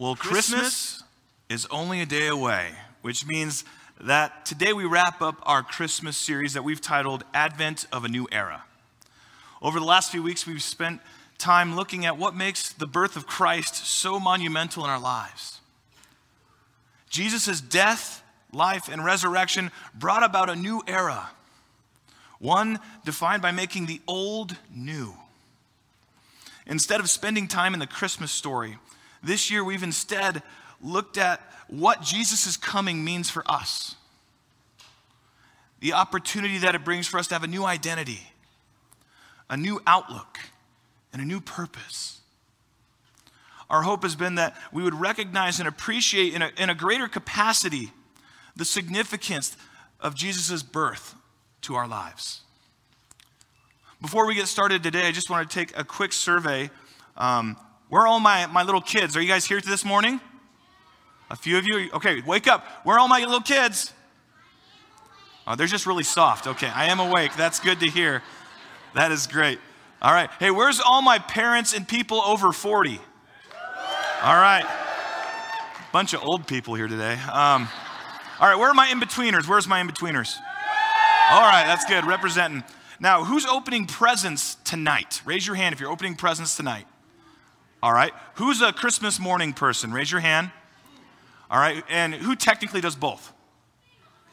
Well, Christmas is only a day away, which means that today we wrap up our Christmas series that we've titled Advent of a New Era. Over the last few weeks, we've spent time looking at what makes the birth of Christ so monumental in our lives. Jesus' death, life, and resurrection brought about a new era, one defined by making the old new. Instead of spending time in the Christmas story, this year we've instead looked at what Jesus' coming means for us. The opportunity that it brings for us to have a new identity, a new outlook, and a new purpose. Our hope has been that we would recognize and appreciate in a, in a greater capacity the significance of Jesus' birth to our lives. Before we get started today, I just want to take a quick survey. Um, where are all my, my little kids? Are you guys here this morning? A few of you? Okay, wake up. Where are all my little kids? Oh, they're just really soft. Okay, I am awake. That's good to hear. That is great. All right. Hey, where's all my parents and people over 40? All right. Bunch of old people here today. Um, all right, where are my in betweeners? Where's my in betweeners? All right, that's good. Representing. Now, who's opening presents tonight? Raise your hand if you're opening presents tonight. All right. Who's a Christmas morning person? Raise your hand. All right. And who technically does both?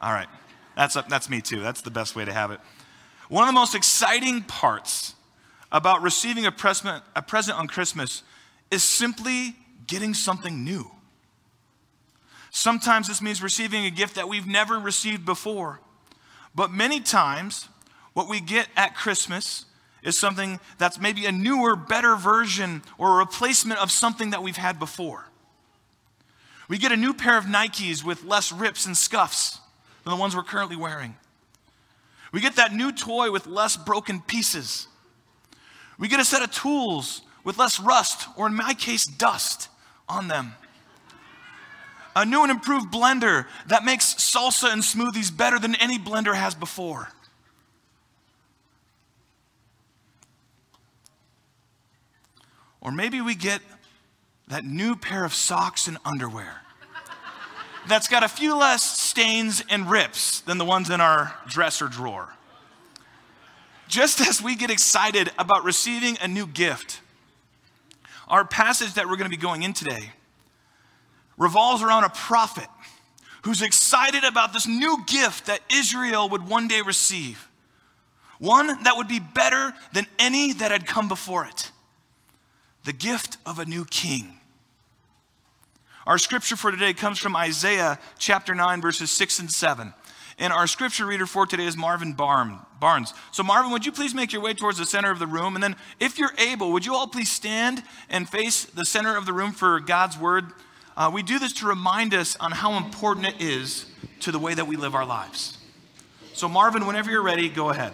All right. That's, a, that's me too. That's the best way to have it. One of the most exciting parts about receiving a present, a present on Christmas is simply getting something new. Sometimes this means receiving a gift that we've never received before. But many times, what we get at Christmas is something that's maybe a newer, better version or a replacement of something that we've had before. We get a new pair of Nikes with less rips and scuffs than the ones we're currently wearing. We get that new toy with less broken pieces. We get a set of tools with less rust, or in my case, dust on them. A new and improved blender that makes salsa and smoothies better than any blender has before. Or maybe we get that new pair of socks and underwear that's got a few less stains and rips than the ones in our dresser drawer. Just as we get excited about receiving a new gift, our passage that we're going to be going in today revolves around a prophet who's excited about this new gift that Israel would one day receive. One that would be better than any that had come before it. The gift of a new king. Our scripture for today comes from Isaiah chapter 9, verses 6 and 7. And our scripture reader for today is Marvin Barnes. So, Marvin, would you please make your way towards the center of the room? And then, if you're able, would you all please stand and face the center of the room for God's word? Uh, we do this to remind us on how important it is to the way that we live our lives. So, Marvin, whenever you're ready, go ahead.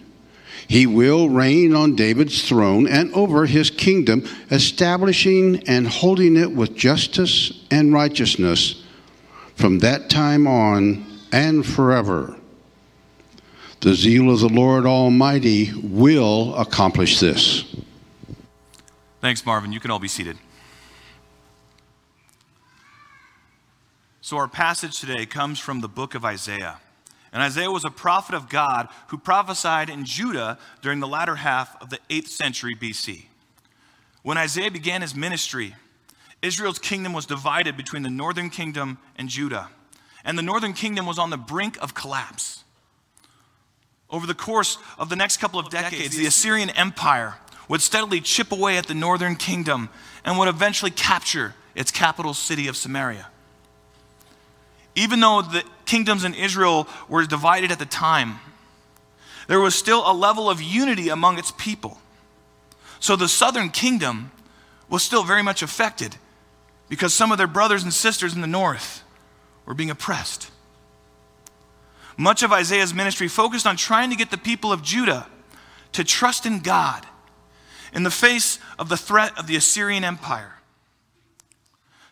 He will reign on David's throne and over his kingdom, establishing and holding it with justice and righteousness from that time on and forever. The zeal of the Lord Almighty will accomplish this. Thanks, Marvin. You can all be seated. So, our passage today comes from the book of Isaiah. And Isaiah was a prophet of God who prophesied in Judah during the latter half of the 8th century BC. When Isaiah began his ministry, Israel's kingdom was divided between the northern kingdom and Judah, and the northern kingdom was on the brink of collapse. Over the course of the next couple of decades, the Assyrian Empire would steadily chip away at the northern kingdom and would eventually capture its capital city of Samaria. Even though the kingdoms in Israel were divided at the time, there was still a level of unity among its people. So the southern kingdom was still very much affected because some of their brothers and sisters in the north were being oppressed. Much of Isaiah's ministry focused on trying to get the people of Judah to trust in God in the face of the threat of the Assyrian Empire.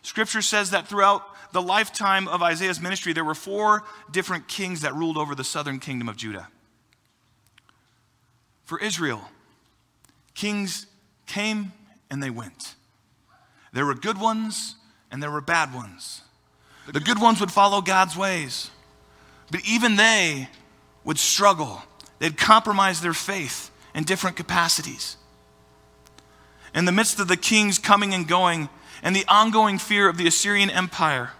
Scripture says that throughout the lifetime of Isaiah's ministry, there were four different kings that ruled over the southern kingdom of Judah. For Israel, kings came and they went. There were good ones and there were bad ones. The good ones would follow God's ways, but even they would struggle. They'd compromise their faith in different capacities. In the midst of the kings coming and going and the ongoing fear of the Assyrian Empire,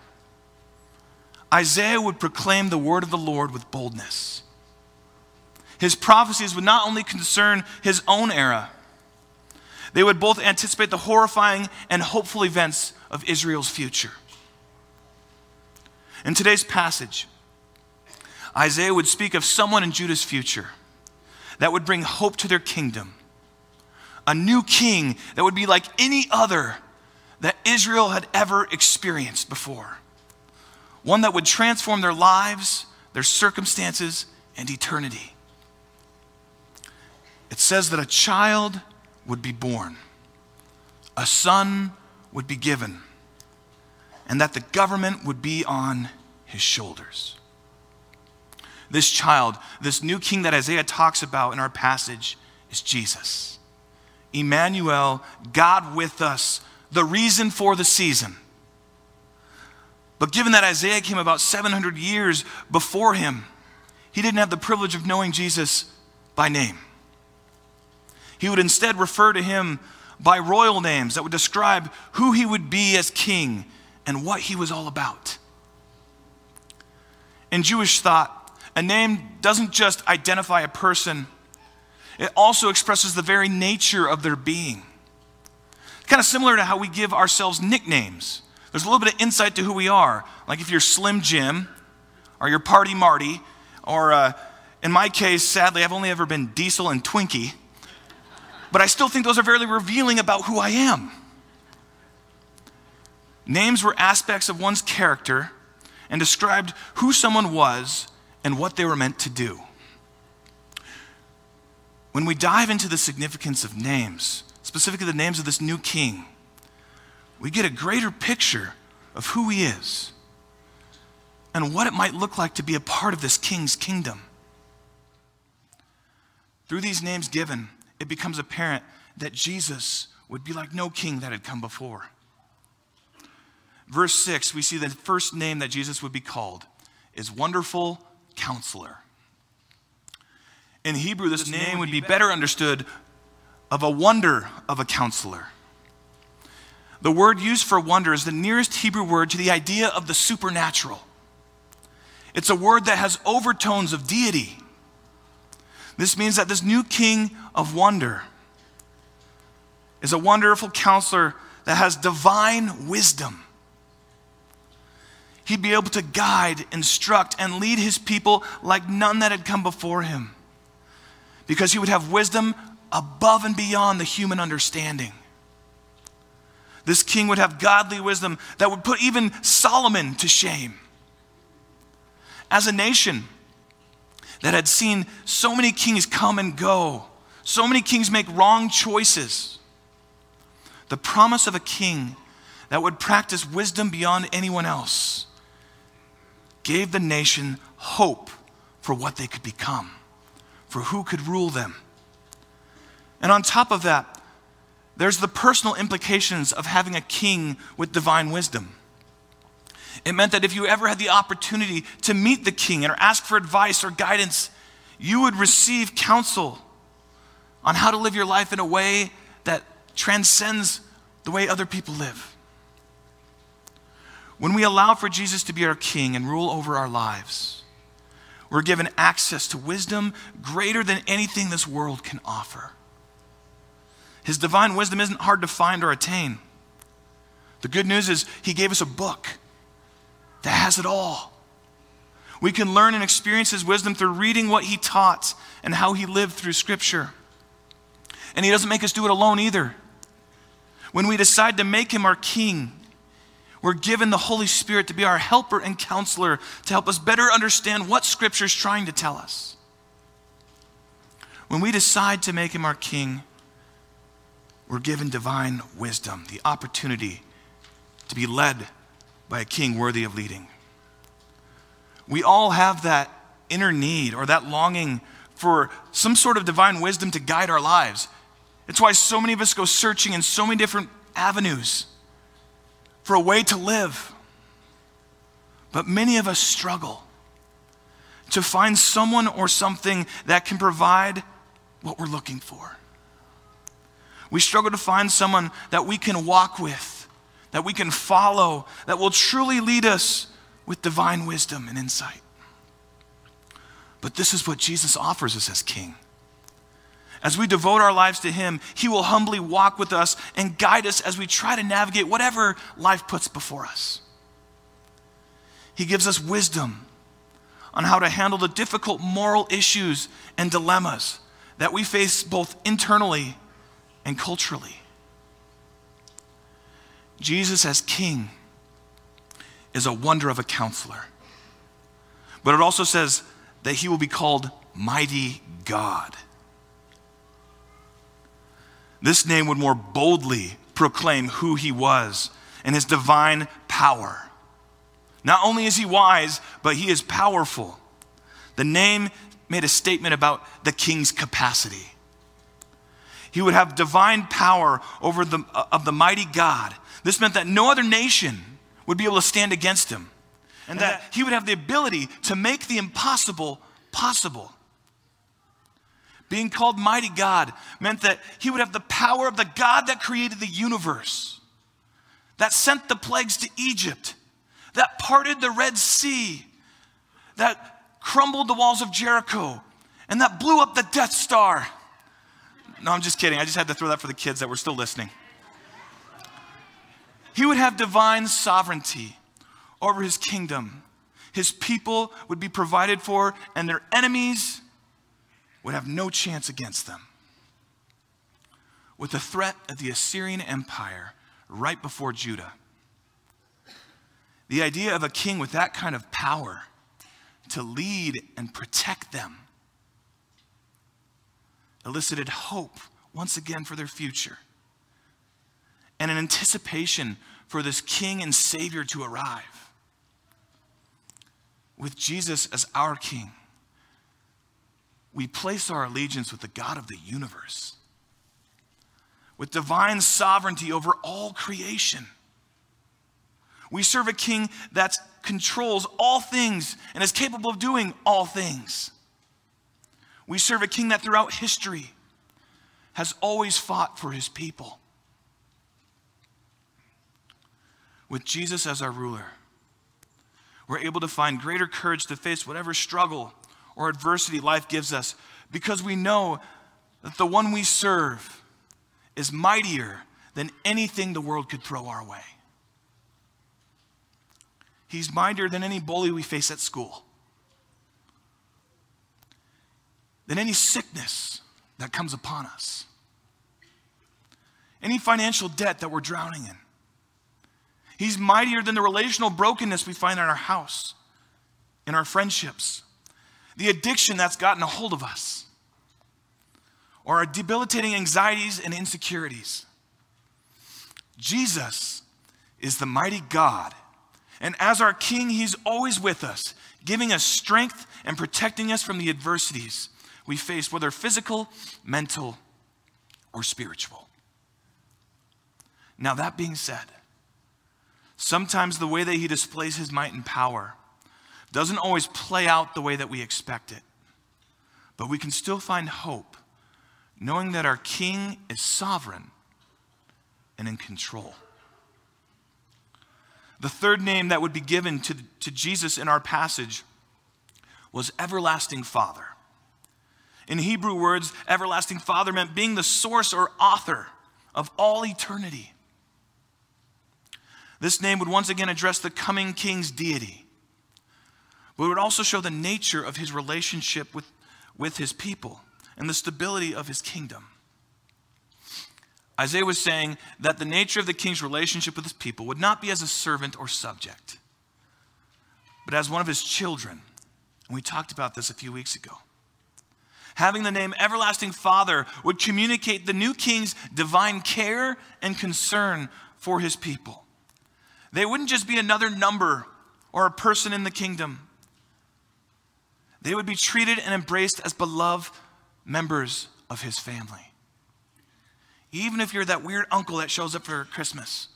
Isaiah would proclaim the word of the Lord with boldness. His prophecies would not only concern his own era, they would both anticipate the horrifying and hopeful events of Israel's future. In today's passage, Isaiah would speak of someone in Judah's future that would bring hope to their kingdom. A new king that would be like any other that Israel had ever experienced before. One that would transform their lives, their circumstances, and eternity. It says that a child would be born, a son would be given, and that the government would be on his shoulders. This child, this new king that Isaiah talks about in our passage, is Jesus. Emmanuel, God with us, the reason for the season. But given that Isaiah came about 700 years before him, he didn't have the privilege of knowing Jesus by name. He would instead refer to him by royal names that would describe who he would be as king and what he was all about. In Jewish thought, a name doesn't just identify a person, it also expresses the very nature of their being. Kind of similar to how we give ourselves nicknames. There's a little bit of insight to who we are. Like if you're Slim Jim, or you're Party Marty, or uh, in my case, sadly, I've only ever been Diesel and Twinkie. But I still think those are very revealing about who I am. Names were aspects of one's character and described who someone was and what they were meant to do. When we dive into the significance of names, specifically the names of this new king, we get a greater picture of who he is and what it might look like to be a part of this king's kingdom. Through these names given, it becomes apparent that Jesus would be like no king that had come before. Verse 6, we see the first name that Jesus would be called is Wonderful Counselor. In Hebrew, this, this name would be better understood of a wonder of a counselor. The word used for wonder is the nearest Hebrew word to the idea of the supernatural. It's a word that has overtones of deity. This means that this new king of wonder is a wonderful counselor that has divine wisdom. He'd be able to guide, instruct, and lead his people like none that had come before him because he would have wisdom above and beyond the human understanding. This king would have godly wisdom that would put even Solomon to shame. As a nation that had seen so many kings come and go, so many kings make wrong choices, the promise of a king that would practice wisdom beyond anyone else gave the nation hope for what they could become, for who could rule them. And on top of that, there's the personal implications of having a king with divine wisdom. It meant that if you ever had the opportunity to meet the king or ask for advice or guidance, you would receive counsel on how to live your life in a way that transcends the way other people live. When we allow for Jesus to be our king and rule over our lives, we're given access to wisdom greater than anything this world can offer. His divine wisdom isn't hard to find or attain. The good news is, He gave us a book that has it all. We can learn and experience His wisdom through reading what He taught and how He lived through Scripture. And He doesn't make us do it alone either. When we decide to make Him our King, we're given the Holy Spirit to be our helper and counselor to help us better understand what Scripture is trying to tell us. When we decide to make him our king, we're given divine wisdom, the opportunity to be led by a king worthy of leading. We all have that inner need or that longing for some sort of divine wisdom to guide our lives. It's why so many of us go searching in so many different avenues for a way to live. But many of us struggle to find someone or something that can provide what we're looking for. We struggle to find someone that we can walk with, that we can follow, that will truly lead us with divine wisdom and insight. But this is what Jesus offers us as King. As we devote our lives to Him, He will humbly walk with us and guide us as we try to navigate whatever life puts before us. He gives us wisdom on how to handle the difficult moral issues and dilemmas that we face both internally and culturally. Jesus, as King, is a wonder of a counselor. But it also says that he will be called Mighty God. This name would more boldly proclaim who he was and his divine power. Not only is he wise, but he is powerful. The name made a statement about the king's capacity. He would have divine power over the, uh, of the mighty God. This meant that no other nation would be able to stand against him, and, and that, that he would have the ability to make the impossible possible. Being called mighty God meant that he would have the power of the God that created the universe, that sent the plagues to Egypt, that parted the Red Sea, that crumbled the walls of Jericho, and that blew up the Death Star. No, I'm just kidding. I just had to throw that for the kids that were still listening. He would have divine sovereignty over his kingdom. His people would be provided for, and their enemies would have no chance against them. With the threat of the Assyrian Empire right before Judah, the idea of a king with that kind of power to lead and protect them elicited hope once again for their future and an anticipation for this king and savior to arrive. With Jesus as our king, we place our allegiance with the God of the universe, with divine sovereignty over all creation. We serve a king that controls all things and is capable of doing all things. We serve a king that throughout history has always fought for his people. With Jesus as our ruler, we're able to find greater courage to face whatever struggle or adversity life gives us because we know that the one we serve is mightier than anything the world could throw our way. He's mightier than any bully we face at school, than any sickness that comes upon us, any financial debt that we're drowning in. He's mightier than the relational brokenness we find in our house, in our friendships, the addiction that's gotten a hold of us, or our debilitating anxieties and insecurities. Jesus is the mighty God. And as our King, He's always with us, giving us strength and protecting us from the adversities we face, whether physical, mental, or spiritual. Now, that being said, sometimes the way that He displays His might and power doesn't always play out the way that we expect it. But we can still find hope knowing that our King is sovereign and in control. The third name that would be given to, to Jesus in our passage was Everlasting Father. In Hebrew words, Everlasting Father meant being the source or author of all eternity. This name would once again address the coming king's deity but it would also show the nature of his relationship with, with his people and the stability of his kingdom. Isaiah was saying that the nature of the king's relationship with his people would not be as a servant or subject, but as one of his children. And we talked about this a few weeks ago. Having the name Everlasting Father would communicate the new king's divine care and concern for his people. They wouldn't just be another number or a person in the kingdom, they would be treated and embraced as beloved members of his family. Even if you're that weird uncle that shows up for Christmas,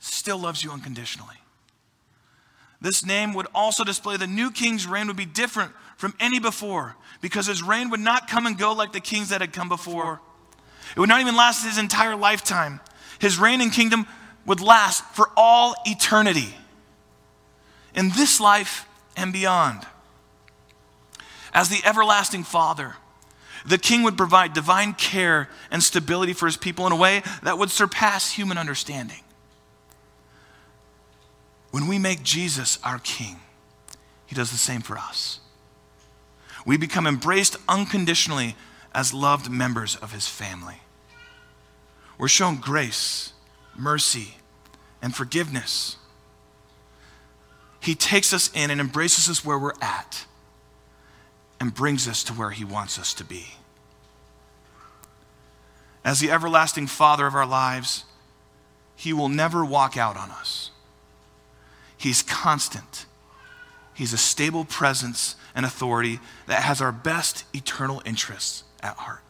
still loves you unconditionally. This name would also display the new king's reign would be different from any before because his reign would not come and go like the kings that had come before. It would not even last his entire lifetime. His reign and kingdom would last for all eternity in this life and beyond. As the everlasting Father, the king would provide divine care and stability for his people in a way that would surpass human understanding. When we make Jesus our king, he does the same for us. We become embraced unconditionally as loved members of his family. We're shown grace, mercy, and forgiveness. He takes us in and embraces us where we're at and brings us to where he wants us to be. As the everlasting Father of our lives, he will never walk out on us. He's constant. He's a stable presence and authority that has our best eternal interests at heart.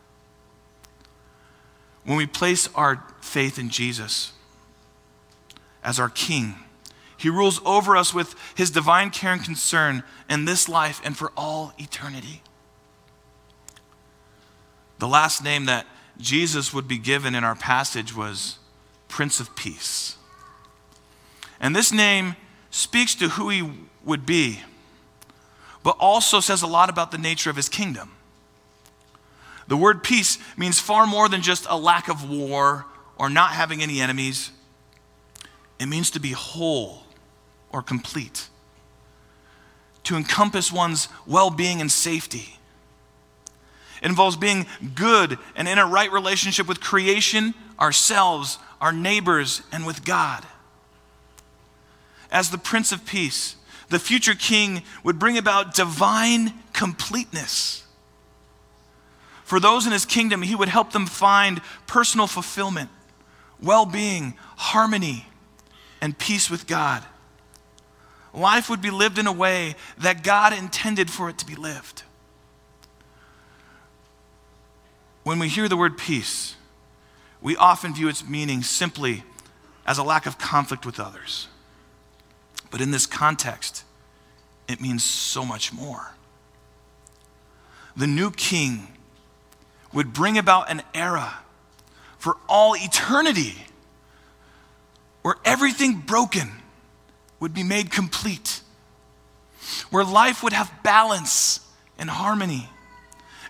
When we place our faith in Jesus as our King, He rules over us with His divine care and concern in this life and for all eternity. The last name that Jesus would be given in our passage was Prince of Peace. And this name speaks to who he would be, but also says a lot about the nature of his kingdom. The word peace means far more than just a lack of war or not having any enemies. It means to be whole or complete, to encompass one's well being and safety. It involves being good and in a right relationship with creation, ourselves, our neighbors, and with God as the Prince of Peace, the future king would bring about divine completeness. For those in his kingdom, he would help them find personal fulfillment, well being, harmony, and peace with God. Life would be lived in a way that God intended for it to be lived. When we hear the word peace, we often view its meaning simply as a lack of conflict with others. But in this context, it means so much more. The new king would bring about an era for all eternity where everything broken would be made complete, where life would have balance and harmony,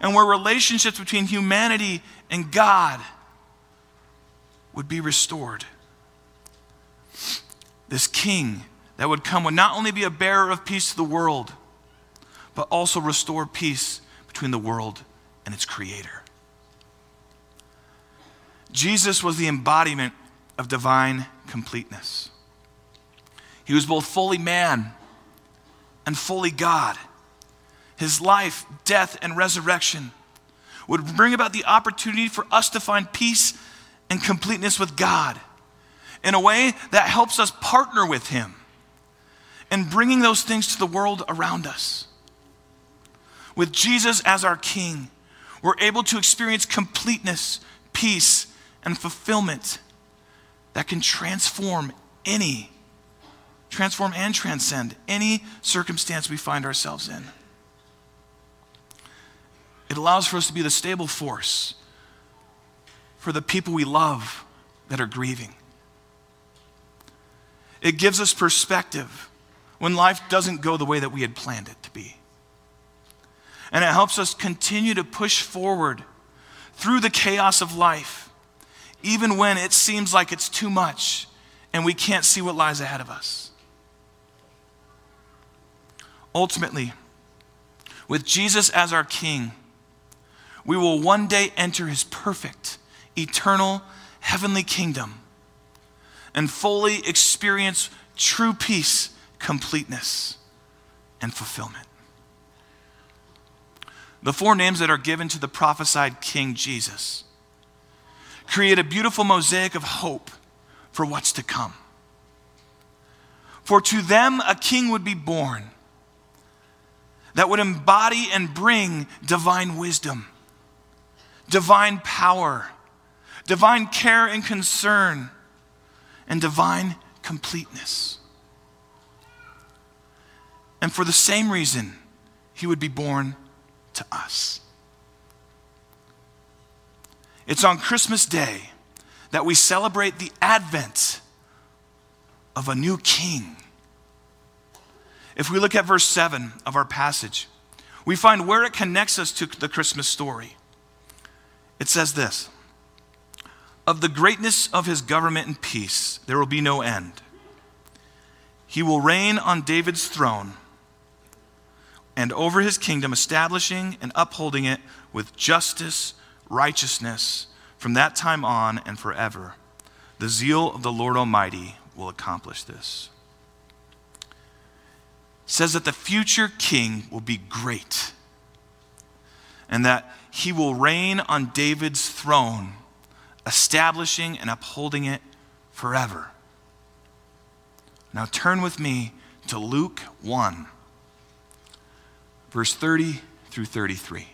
and where relationships between humanity and God would be restored. This king that would come would not only be a bearer of peace to the world, but also restore peace between the world and its creator. Jesus was the embodiment of divine completeness. He was both fully man and fully God. His life, death, and resurrection would bring about the opportunity for us to find peace and completeness with God in a way that helps us partner with Him and bringing those things to the world around us. With Jesus as our King, we're able to experience completeness, peace, and fulfillment that can transform any, transform and transcend any circumstance we find ourselves in. It allows for us to be the stable force for the people we love that are grieving. It gives us perspective when life doesn't go the way that we had planned it to be. And it helps us continue to push forward through the chaos of life, even when it seems like it's too much and we can't see what lies ahead of us. Ultimately, with Jesus as our King, we will one day enter his perfect, eternal, heavenly kingdom and fully experience true peace, completeness, and fulfillment. The four names that are given to the prophesied King Jesus create a beautiful mosaic of hope for what's to come. For to them a king would be born that would embody and bring divine wisdom, divine power, divine care and concern, and divine completeness. And for the same reason, he would be born to us. It's on Christmas Day that we celebrate the advent of a new king. If we look at verse 7 of our passage, we find where it connects us to the Christmas story. It says this Of the greatness of his government and peace, there will be no end. He will reign on David's throne and over his kingdom, establishing and upholding it with justice, righteousness from that time on and forever. The zeal of the Lord Almighty will accomplish this. It says that the future king will be great and that he will reign on David's throne, establishing and upholding it forever. Now turn with me to Luke 1 verse 30 through 33.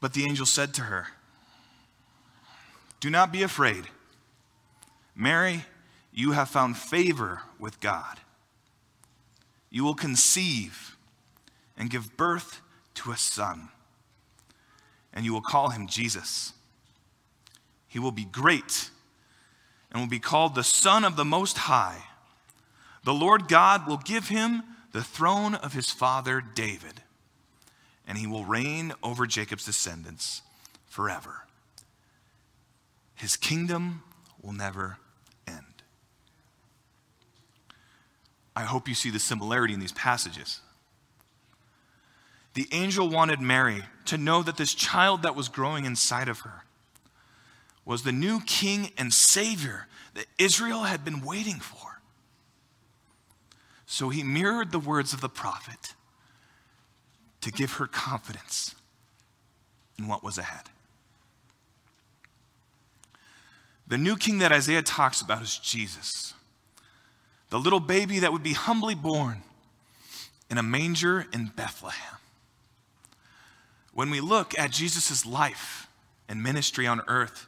But the angel said to her, Do not be afraid. Mary, you have found favor with God. You will conceive and give birth to a son, and you will call him Jesus. He will be great and will be called the Son of the Most High. The Lord God will give him the throne of his father David, and he will reign over Jacob's descendants forever. His kingdom will never end. I hope you see the similarity in these passages. The angel wanted Mary to know that this child that was growing inside of her was the new king and savior that Israel had been waiting for. So he mirrored the words of the prophet to give her confidence in what was ahead. The new king that Isaiah talks about is Jesus, the little baby that would be humbly born in a manger in Bethlehem. When we look at Jesus' life and ministry on earth,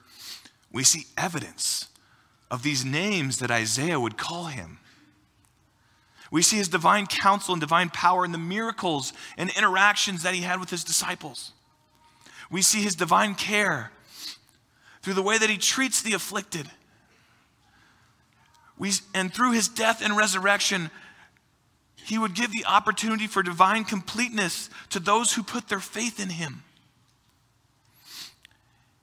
we see evidence of these names that Isaiah would call him we see his divine counsel and divine power in the miracles and interactions that he had with his disciples. We see his divine care through the way that he treats the afflicted. We, and through his death and resurrection, he would give the opportunity for divine completeness to those who put their faith in him.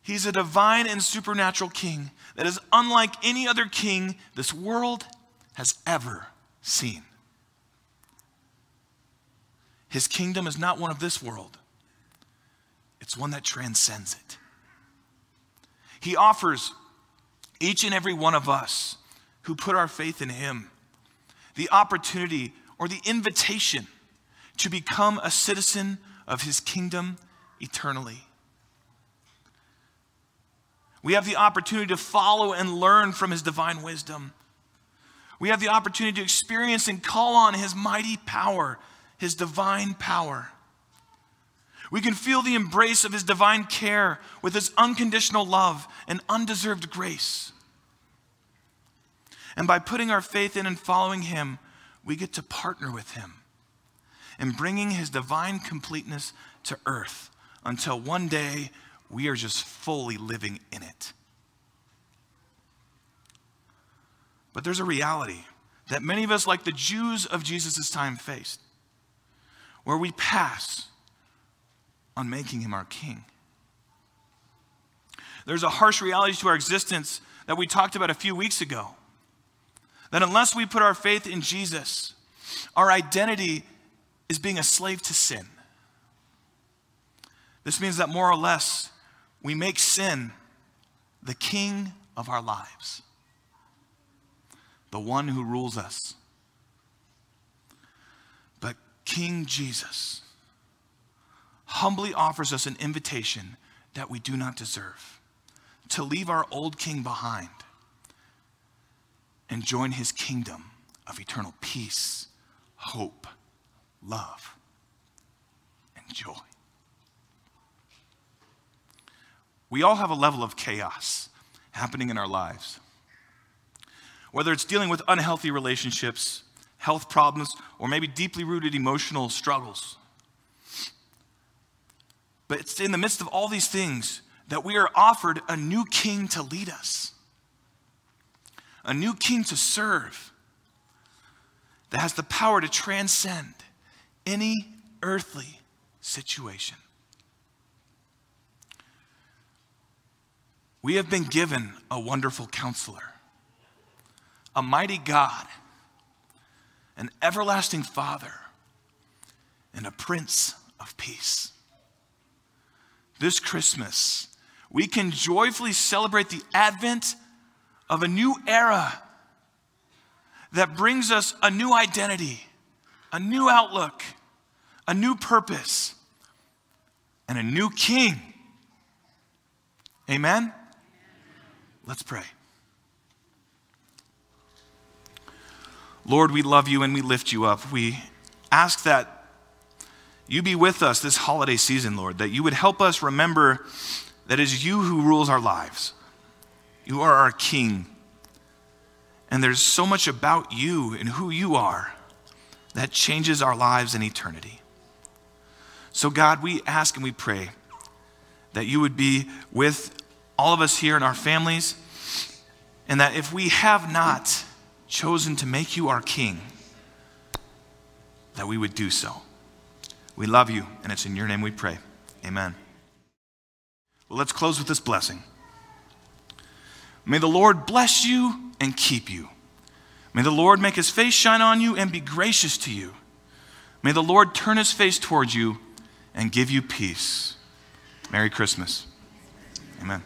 He's a divine and supernatural king that is unlike any other king this world has ever seen. His kingdom is not one of this world, it's one that transcends it. He offers each and every one of us who put our faith in Him the opportunity or the invitation to become a citizen of His kingdom eternally. We have the opportunity to follow and learn from His divine wisdom. We have the opportunity to experience and call on His mighty power his divine power. We can feel the embrace of his divine care with his unconditional love and undeserved grace. And by putting our faith in and following him, we get to partner with him in bringing his divine completeness to earth until one day we are just fully living in it. But there's a reality that many of us, like the Jews of Jesus' time, faced where we pass on making him our king. There's a harsh reality to our existence that we talked about a few weeks ago. That unless we put our faith in Jesus, our identity is being a slave to sin. This means that more or less, we make sin the king of our lives, the one who rules us. King Jesus humbly offers us an invitation that we do not deserve to leave our old king behind and join his kingdom of eternal peace, hope, love, and joy. We all have a level of chaos happening in our lives. Whether it's dealing with unhealthy relationships, health problems, or maybe deeply rooted emotional struggles. But it's in the midst of all these things that we are offered a new king to lead us, a new king to serve that has the power to transcend any earthly situation. We have been given a wonderful counselor, a mighty God, an everlasting Father, and a Prince of Peace. This Christmas, we can joyfully celebrate the advent of a new era that brings us a new identity, a new outlook, a new purpose, and a new king. Amen? Let's pray. Lord, we love you and we lift you up. We ask that you be with us this holiday season, Lord, that you would help us remember that it is you who rules our lives. You are our King. And there's so much about you and who you are that changes our lives in eternity. So, God, we ask and we pray that you would be with all of us here and our families, and that if we have not chosen to make you our King, that we would do so. We love you, and it's in your name we pray. Amen. Well, let's close with this blessing. May the Lord bless you and keep you. May the Lord make his face shine on you and be gracious to you. May the Lord turn his face towards you and give you peace. Merry Christmas. Amen.